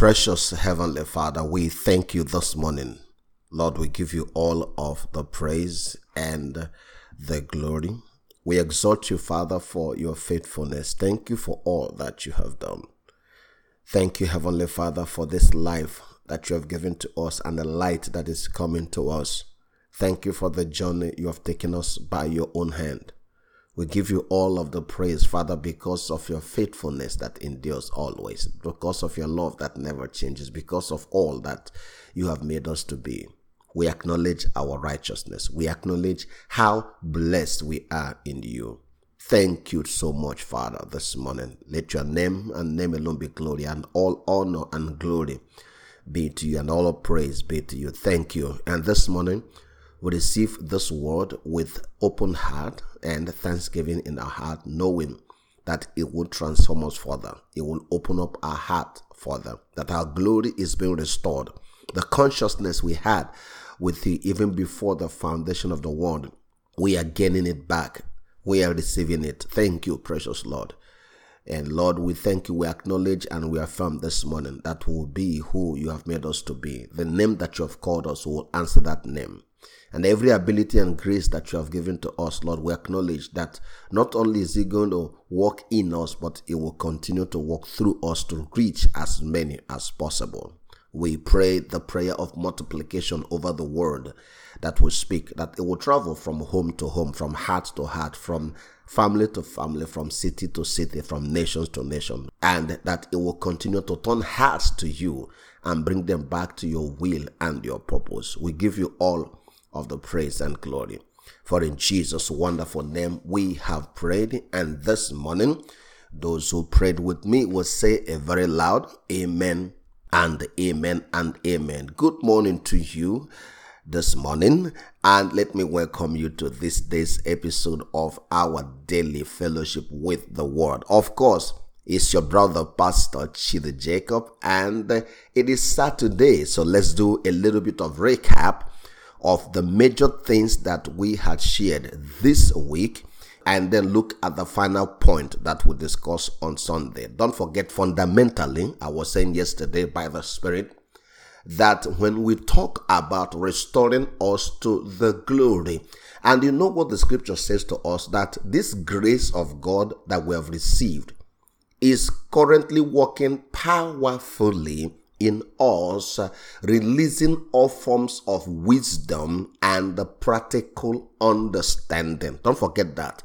Precious Heavenly Father, we thank you this morning. Lord, we give you all of the praise and the glory. We exhort you, Father, for your faithfulness. Thank you for all that you have done. Thank you, Heavenly Father, for this life that you have given to us and the light that is coming to us. Thank you for the journey you have taken us by your own hand. We give you all of the praise, Father, because of your faithfulness that endures always, because of your love that never changes, because of all that you have made us to be. We acknowledge our righteousness. We acknowledge how blessed we are in you. Thank you so much, Father, this morning. Let your name and name alone be glory and all honor and glory be to you and all praise be to you. Thank you. And this morning, we receive this word with open heart and thanksgiving in our heart, knowing that it will transform us further. It will open up our heart further, that our glory is being restored. The consciousness we had with you even before the foundation of the world, we are gaining it back. We are receiving it. Thank you, precious Lord. And Lord, we thank you, we acknowledge and we affirm this morning that we will be who you have made us to be. The name that you have called us will answer that name. And every ability and grace that you have given to us, Lord, we acknowledge that not only is He going to work in us, but He will continue to work through us to reach as many as possible. We pray the prayer of multiplication over the word that we speak, that it will travel from home to home, from heart to heart, from family to family, from city to city, from nations to nation, and that it will continue to turn hearts to you and bring them back to your will and your purpose. We give you all of the praise and glory. For in Jesus' wonderful name we have prayed, and this morning, those who prayed with me will say a very loud Amen and Amen and Amen. Good morning to you this morning, and let me welcome you to this day's episode of our daily fellowship with the Word. Of course, it's your brother, Pastor Chidi Jacob, and it is Saturday, so let's do a little bit of recap of the major things that we had shared this week and then look at the final point that we discuss on Sunday. Don't forget, fundamentally, I was saying yesterday by the Spirit that when we talk about restoring us to the glory, and you know what the scripture says to us that this grace of God that we have received is currently working powerfully in us, releasing all forms of wisdom and practical understanding. Don't forget that.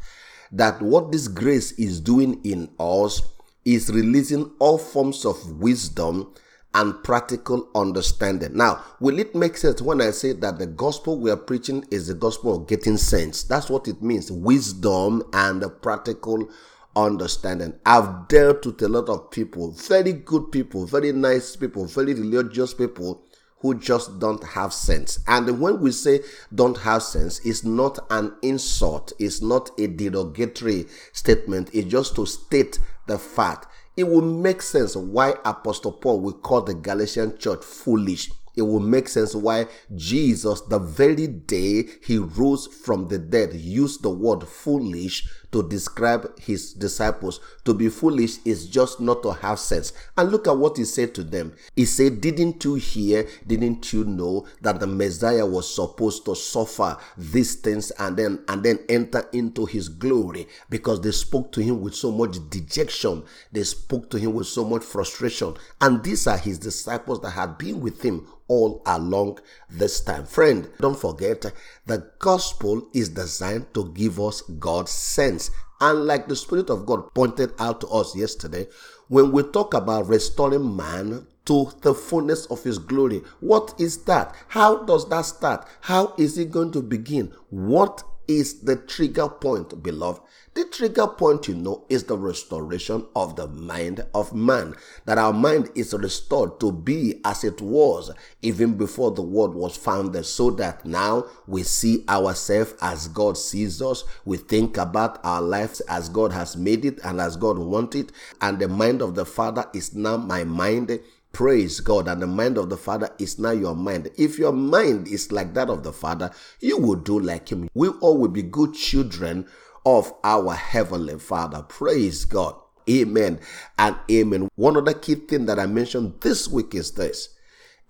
That what this grace is doing in us is releasing all forms of wisdom and practical understanding. Now, will it make sense when I say that the gospel we are preaching is the gospel of getting sense? That's what it means wisdom and practical understanding. I've dealt with a lot of people, very good people, very nice people, very religious people who just don't have sense. And when we say don't have sense, it's not an insult, it's not a derogatory statement, it's just to state the fact. It will make sense why Apostle Paul will call the Galatian church foolish it will make sense why Jesus, the very day he rose from the dead, used the word foolish to describe his disciples. To be foolish is just not to have sense. And look at what he said to them. He said, Didn't you hear, didn't you know that the Messiah was supposed to suffer these things and then and then enter into his glory? Because they spoke to him with so much dejection, they spoke to him with so much frustration. And these are his disciples that had been with him all along this time. Friend, don't forget the gospel is designed to give us God's sense. And like the Spirit of God pointed out to us yesterday, when we talk about restoring man to the fullness of his glory, what is that? How does that start? How is it going to begin? What is the trigger point, beloved. The trigger point, you know, is the restoration of the mind of man. That our mind is restored to be as it was even before the world was founded, so that now we see ourselves as God sees us. We think about our lives as God has made it and as God wanted. And the mind of the Father is now my mind Praise God. And the mind of the Father is now your mind. If your mind is like that of the Father, you will do like Him. We all will be good children of our Heavenly Father. Praise God. Amen and amen. One other key thing that I mentioned this week is this.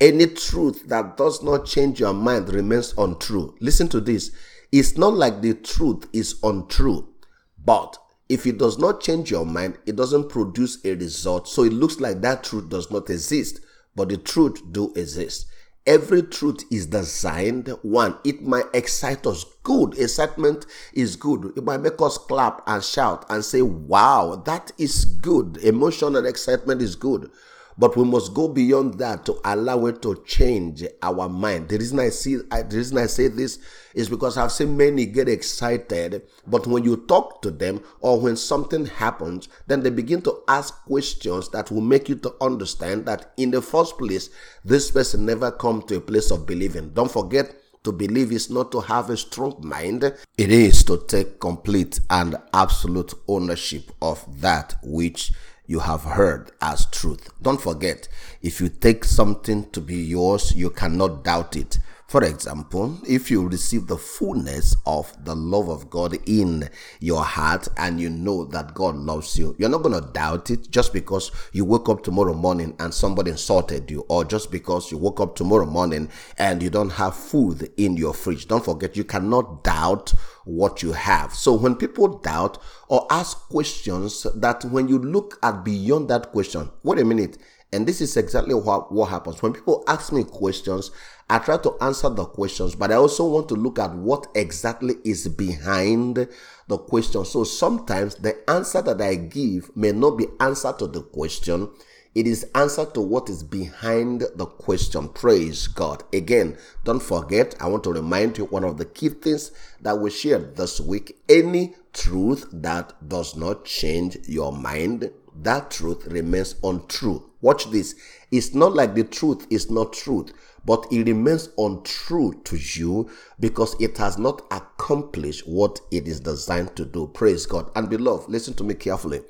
Any truth that does not change your mind remains untrue. Listen to this. It's not like the truth is untrue, but if it does not change your mind, it doesn't produce a result. So it looks like that truth does not exist, but the truth do exist. Every truth is designed. One, it might excite us. Good. Excitement is good. It might make us clap and shout and say, wow, that is good. Emotional excitement is good. But we must go beyond that to allow it to change our mind. The reason I see, I, the reason I say this is because I've seen many get excited, but when you talk to them or when something happens, then they begin to ask questions that will make you to understand that in the first place, this person never come to a place of believing. Don't forget, to believe is not to have a strong mind, it is to take complete and absolute ownership of that which you have heard as truth. Don't forget, if you take something to be yours, you cannot doubt it. For example, if you receive the fullness of the love of God in your heart and you know that God loves you, you're not going to doubt it just because you woke up tomorrow morning and somebody insulted you, or just because you woke up tomorrow morning and you don't have food in your fridge. Don't forget, you cannot doubt what you have. So when people doubt or ask questions that when you look at beyond that question, wait a minute, and this is exactly what, what happens. When people ask me questions, I try to answer the questions, but I also want to look at what exactly is behind the question. So sometimes the answer that I give may not be answer to the question. It is answer to what is behind the question. Praise God. Again, don't forget, I want to remind you one of the key things that we shared this week. Any truth that does not change your mind, that truth remains untrue. Watch this. It's not like the truth is not truth, but it remains untrue to you because it has not accomplished what it is designed to do. Praise God. And beloved, listen to me carefully.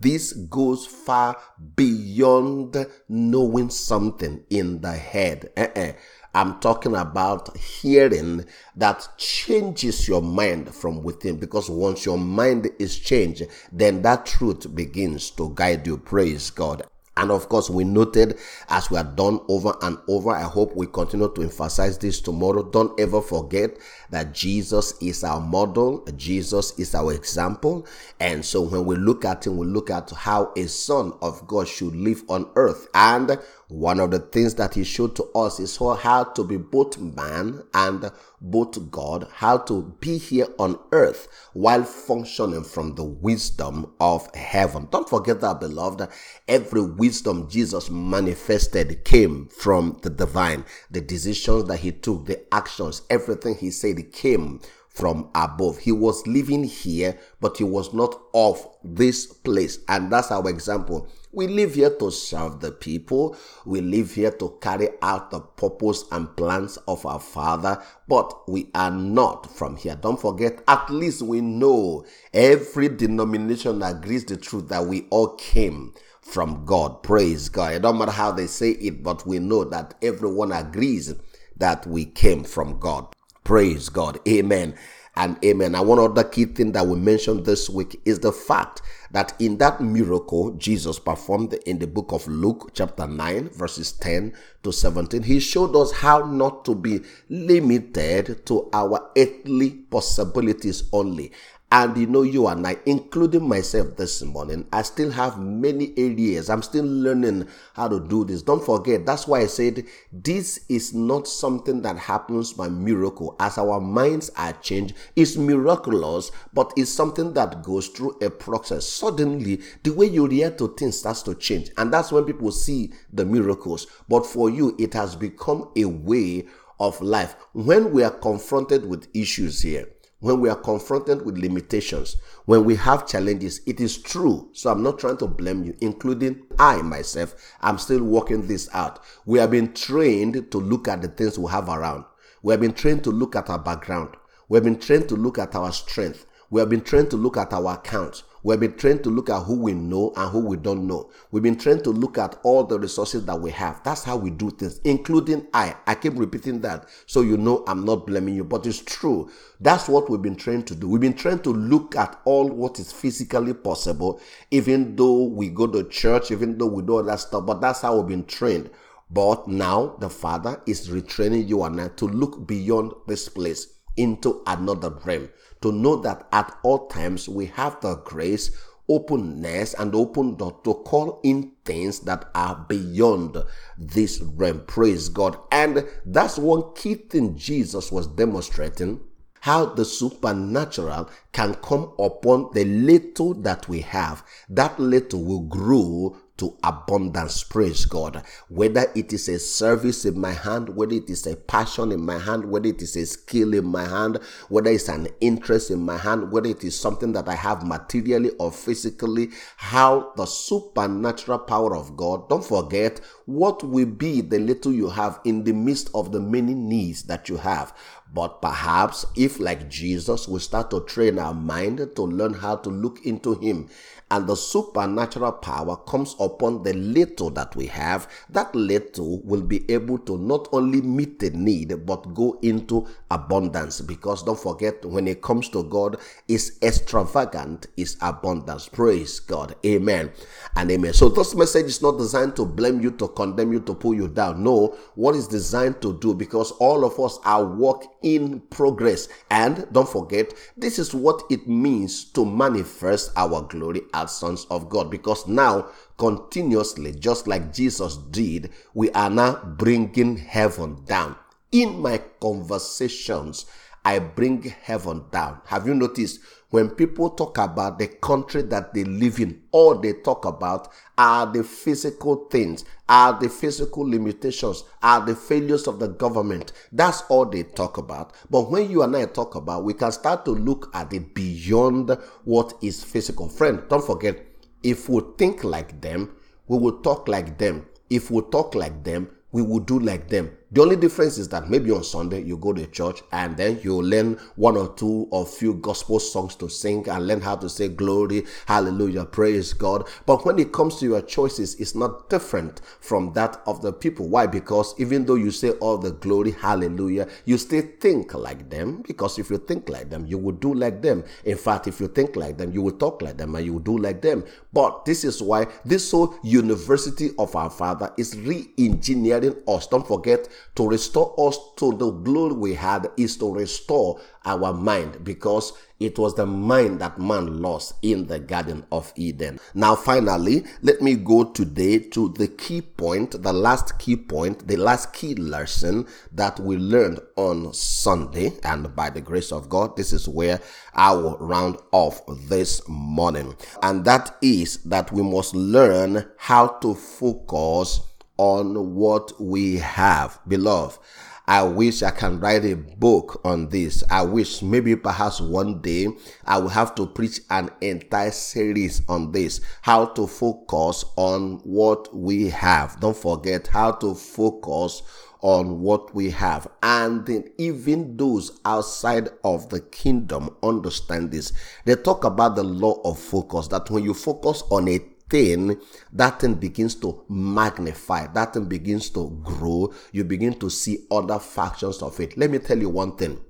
This goes far beyond knowing something in the head. Uh-uh. I'm talking about hearing that changes your mind from within because once your mind is changed, then that truth begins to guide you. Praise God. And of course, we noted as we are done over and over. I hope we continue to emphasize this tomorrow. Don't ever forget that Jesus is our model, Jesus is our example. And so when we look at him, we look at how a son of God should live on earth. And one of the things that he showed to us is how to be both man and both God, how to be here on earth while functioning from the wisdom of heaven. Don't forget that, beloved. Every wisdom Jesus manifested came from the divine. The decisions that he took, the actions, everything he said came from above. He was living here, but he was not of this place. And that's our example. We live here to serve the people. We live here to carry out the purpose and plans of our Father, but we are not from here. Don't forget, at least we know every denomination agrees the truth that we all came from God. Praise God. It don't matter how they say it, but we know that everyone agrees that we came from God. Praise God. Amen and amen. And one other key thing that we mentioned this week is the fact that in that miracle Jesus performed in the book of Luke, chapter 9, verses 10 to 17, he showed us how not to be limited to our earthly possibilities only. And you know, you and I, including myself this morning, I still have many areas. I'm still learning how to do this. Don't forget, that's why I said this is not something that happens by miracle. As our minds are changed, it's miraculous, but it's something that goes through a process. Suddenly, the way you react to things starts to change. And that's when people see the miracles. But for you, it has become a way of life. When we are confronted with issues here, when we are confronted with limitations, when we have challenges, it is true. So I'm not trying to blame you, including I myself. I'm still working this out. We have been trained to look at the things we have around. We have been trained to look at our background. We have been trained to look at our strength. We have been trained to look at our accounts. We've been trained to look at who we know and who we don't know. We've been trained to look at all the resources that we have. That's how we do things, including I. I keep repeating that so you know I'm not blaming you, but it's true. That's what we've been trained to do. We've been trained to look at all what is physically possible, even though we go to church, even though we do all that stuff, but that's how we've been trained. But now the Father is retraining you and I to look beyond this place into another realm to know that at all times we have the grace, openness, and open door to call in things that are beyond this realm. Praise God. And that's one key thing Jesus was demonstrating how the supernatural can come upon the little that we have. That little will grow to abundance. Praise God. Whether it is a service in my hand, whether it is a passion in my hand, whether it is a skill in my hand, whether it's an interest in my hand, whether it is something that I have materially or physically, how the supernatural power of God, don't forget what will be the little you have in the midst of the many needs that you have. But perhaps if, like Jesus, we start to train our mind to learn how to look into Him and the supernatural power comes upon the little that we have, that little will be able to not only meet the need but go into abundance. Because don't forget, when it comes to God, is extravagant, is abundance. Praise God. Amen and amen. So this message is not designed to blame you, to condemn you, to pull you down. No, what is designed to do because all of us are work in progress. And don't forget, this is what it means to manifest our glory sons of God because now continuously, just like Jesus did, we are now bringing heaven down. In my conversations, I bring heaven down. Have you noticed? When people talk about the country that they live in, all they talk about are the physical things, are the physical limitations, are the failures of the government. That's all they talk about. But when you and I talk about, we can start to look at it beyond what is physical. Friend, don't forget, if we think like them, we will talk like them. If we talk like them, we will do like them. The only difference is that maybe on Sunday you go to church and then you learn one or two or few gospel songs to sing and learn how to say glory, hallelujah, praise God. But when it comes to your choices, it's not different from that of the people. Why? Because even though you say all the glory, hallelujah, you still think like them. Because if you think like them, you will do like them. In fact, if you think like them, you will talk like them and you will do like them. But this is why this whole university of our Father is re-engineering us. Don't forget to restore us to the glory we had is to restore our mind because it was the mind that man lost in the Garden of Eden. Now, finally, let me go today to the key point, the last key point, the last key lesson that we learned on Sunday. And by the grace of God, this is where I will round off this morning. And that is that we must learn how to focus on what we have. Beloved, I wish I can write a book on this. I wish maybe perhaps one day I will have to preach an entire series on this. How to focus on what we have. Don't forget how to focus on what we have. And even those outside of the kingdom understand this. They talk about the law of focus that when you focus on a thing, that thing begins to magnify, that thing begins to grow. You begin to see other factions of it. Let me tell you one thing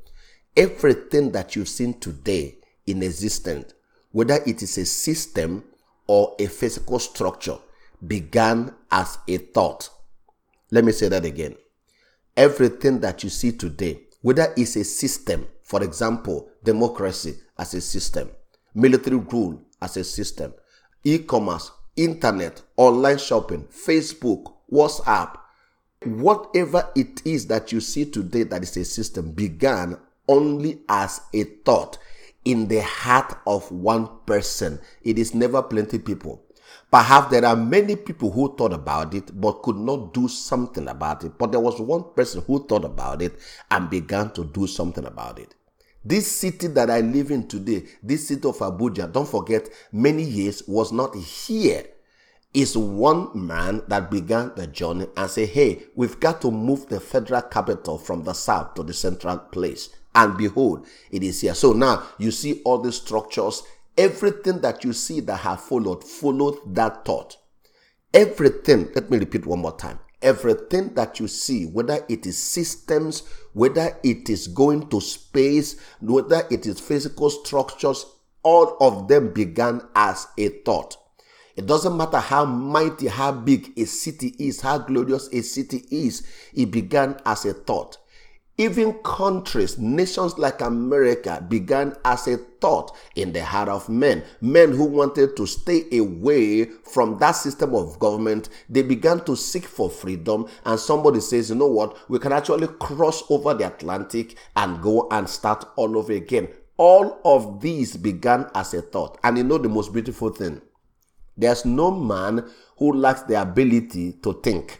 everything that you've seen today in existence, whether it is a system or a physical structure, began as a thought. Let me say that again. Everything that you see today, whether it's a system, for example, democracy as a system, military rule as a system, e-commerce, internet, online shopping, Facebook, WhatsApp, whatever it is that you see today that is a system began only as a thought in the heart of one person. It is never plenty people. Perhaps there are many people who thought about it but could not do something about it. But there was one person who thought about it and began to do something about it. This city that I live in today, this city of Abuja, don't forget, many years was not here. Is one man that began the journey and say, Hey, we've got to move the federal capital from the south to the central place. And behold, it is here. So now you see all these structures Everything that you see that have followed, followed that thought. Everything, let me repeat one more time. Everything that you see, whether it is systems, whether it is going to space, whether it is physical structures, all of them began as a thought. It doesn't matter how mighty, how big a city is, how glorious a city is, it began as a thought. Even countries, nations like America began as a thought in the heart of men. Men who wanted to stay away from that system of government, they began to seek for freedom. And somebody says, you know what, we can actually cross over the Atlantic and go and start all over again. All of these began as a thought. And you know the most beautiful thing? There's no man who lacks the ability to think.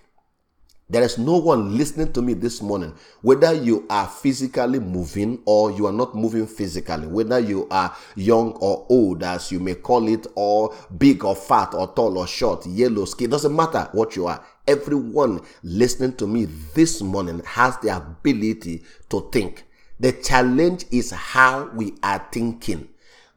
There is no one listening to me this morning, whether you are physically moving or you are not moving physically, whether you are young or old, as you may call it, or big or fat or tall or short, yellow skin, doesn't matter what you are. Everyone listening to me this morning has the ability to think. The challenge is how we are thinking.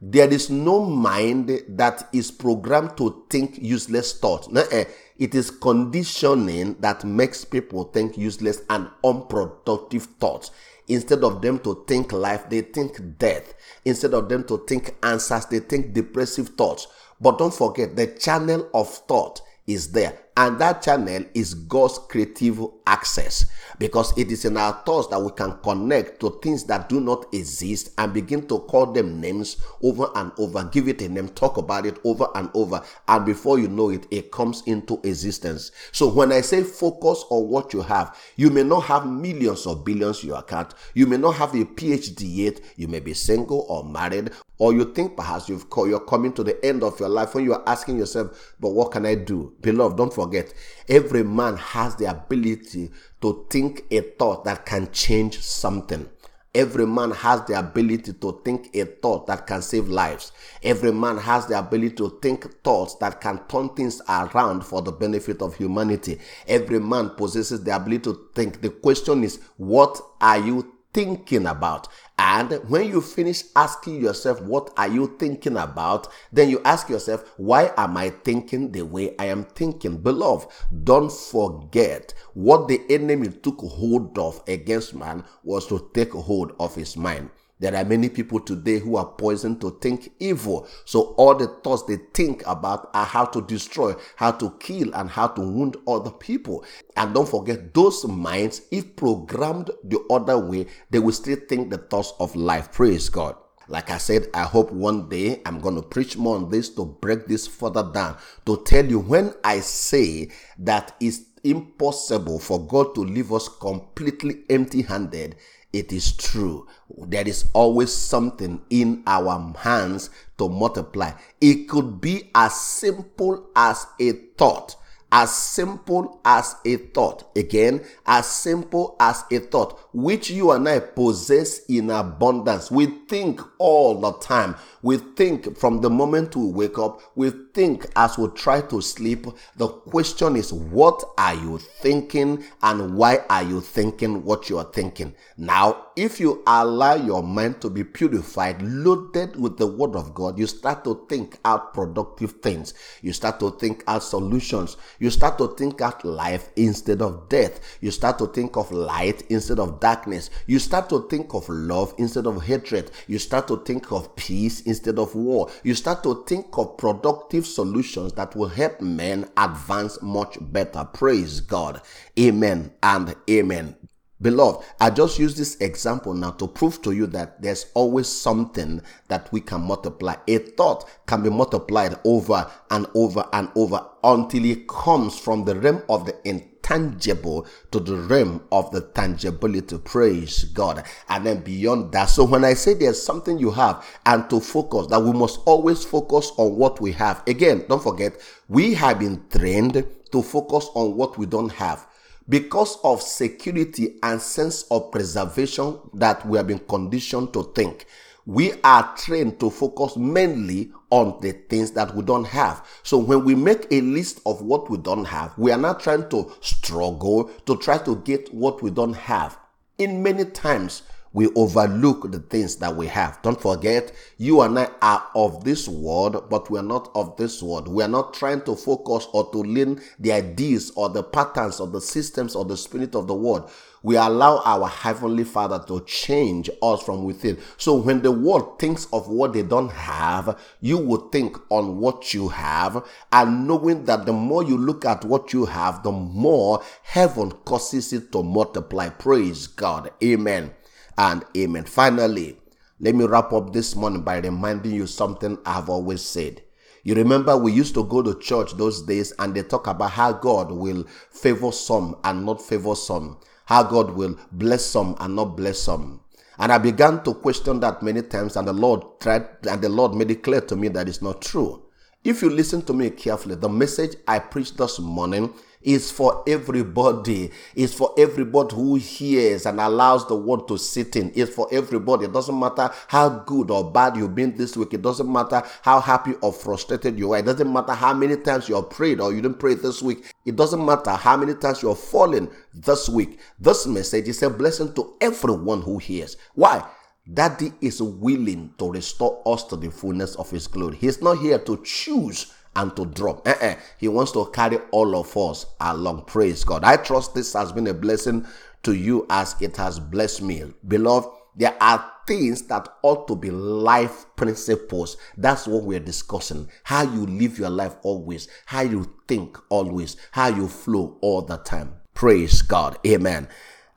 There is no mind that is programmed to think useless thoughts. Eh. It is conditioning that makes people think useless and unproductive thoughts. Instead of them to think life, they think death. Instead of them to think answers, they think depressive thoughts. But don't forget, the channel of thought is there. And that channel is God's creative access because it is in our thoughts that we can connect to things that do not exist and begin to call them names over and over, give it a name, talk about it over and over. And before you know it, it comes into existence. So when I say focus on what you have, you may not have millions or billions in your account. You may not have a PhD yet. You may be single or married or you think perhaps you've you're coming to the end of your life when you are asking yourself, but what can I do? Beloved, don't forget, every man has the ability to think a thought that can change something. Every man has the ability to think a thought that can save lives. Every man has the ability to think thoughts that can turn things around for the benefit of humanity. Every man possesses the ability to think. The question is, what are you thinking about? And when you finish asking yourself, what are you thinking about? Then you ask yourself, why am I thinking the way I am thinking? Beloved, don't forget what the enemy took hold of against man was to take hold of his mind. There are many people today who are poisoned to think evil. So all the thoughts they think about are how to destroy, how to kill, and how to wound other people. And don't forget, those minds, if programmed the other way, they will still think the thoughts of life. Praise God. Like I said, I hope one day I'm going to preach more on this to break this further down. To tell you when I say that it's impossible for God to leave us completely empty handed, it is true. There is always something in our hands to multiply. It could be as simple as a thought as simple as a thought. Again, as simple as a thought, which you and I possess in abundance. We think all the time. We think from the moment we wake up. We think as we try to sleep. The question is, what are you thinking and why are you thinking what you are thinking? Now, if you allow your mind to be purified, loaded with the word of God, you start to think out productive things. You start to think out solutions you start to think out life instead of death. You start to think of light instead of darkness. You start to think of love instead of hatred. You start to think of peace instead of war. You start to think of productive solutions that will help men advance much better. Praise God. Amen and amen. Beloved, I just use this example now to prove to you that there's always something that we can multiply. A thought can be multiplied over and over and over until it comes from the realm of the intangible to the realm of the tangibility. Praise God. And then beyond that. So when I say there's something you have and to focus, that we must always focus on what we have. Again, don't forget, we have been trained to focus on what we don't have because of security and sense of preservation that we have been conditioned to think we are trained to focus mainly on the things that we don't have. So when we make a list of what we don't have, we are not trying to struggle to try to get what we don't have. In many times, we overlook the things that we have. Don't forget, you and I are of this world, but we are not of this world. We are not trying to focus or to learn the ideas or the patterns or the systems or the spirit of the world. We allow our Heavenly Father to change us from within. So when the world thinks of what they don't have, you will think on what you have, and knowing that the more you look at what you have, the more heaven causes it to multiply. Praise God. Amen and amen. Finally, let me wrap up this morning by reminding you something I've always said. You remember we used to go to church those days and they talk about how God will favor some and not favor some, how God will bless some and not bless some. And I began to question that many times, and the Lord tried, and the Lord made it clear to me that it's not true. If you listen to me carefully, the message I preached this morning is for everybody. It's for everybody who hears and allows the word to sit in. It's for everybody. It doesn't matter how good or bad you've been this week. It doesn't matter how happy or frustrated you are. It doesn't matter how many times you have prayed or you didn't pray this week. It doesn't matter how many times you have fallen this week. This message is a blessing to everyone who hears. Why? Daddy is willing to restore us to the fullness of His glory. He's not here to choose and to drop. Uh-uh. He wants to carry all of us along. Praise God. I trust this has been a blessing to you as it has blessed me. Beloved, there are things that ought to be life principles. That's what we're discussing. How you live your life always, how you think always, how you flow all the time. Praise God. Amen.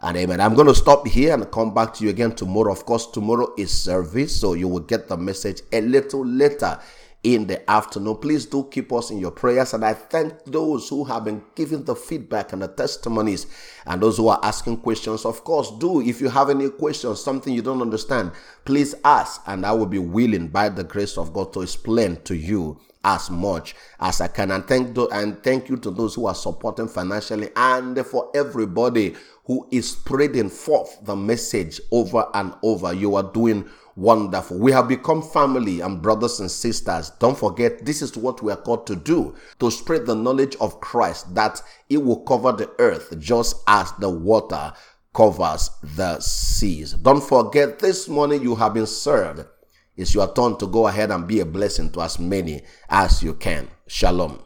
And amen. I'm going to stop here and come back to you again tomorrow. Of course, tomorrow is service, so you will get the message a little later in the afternoon. Please do keep us in your prayers. And I thank those who have been giving the feedback and the testimonies and those who are asking questions. Of course, do if you have any questions, something you don't understand, please ask, and I will be willing by the grace of God to explain to you as much as I can. And thank do, and thank you to those who are supporting financially and for everybody who is spreading forth the message over and over. You are doing wonderful. We have become family and brothers and sisters. Don't forget, this is what we are called to do to spread the knowledge of Christ that it will cover the earth just as the water covers the seas. Don't forget, this morning you have been served. It's your turn to go ahead and be a blessing to as many as you can. Shalom.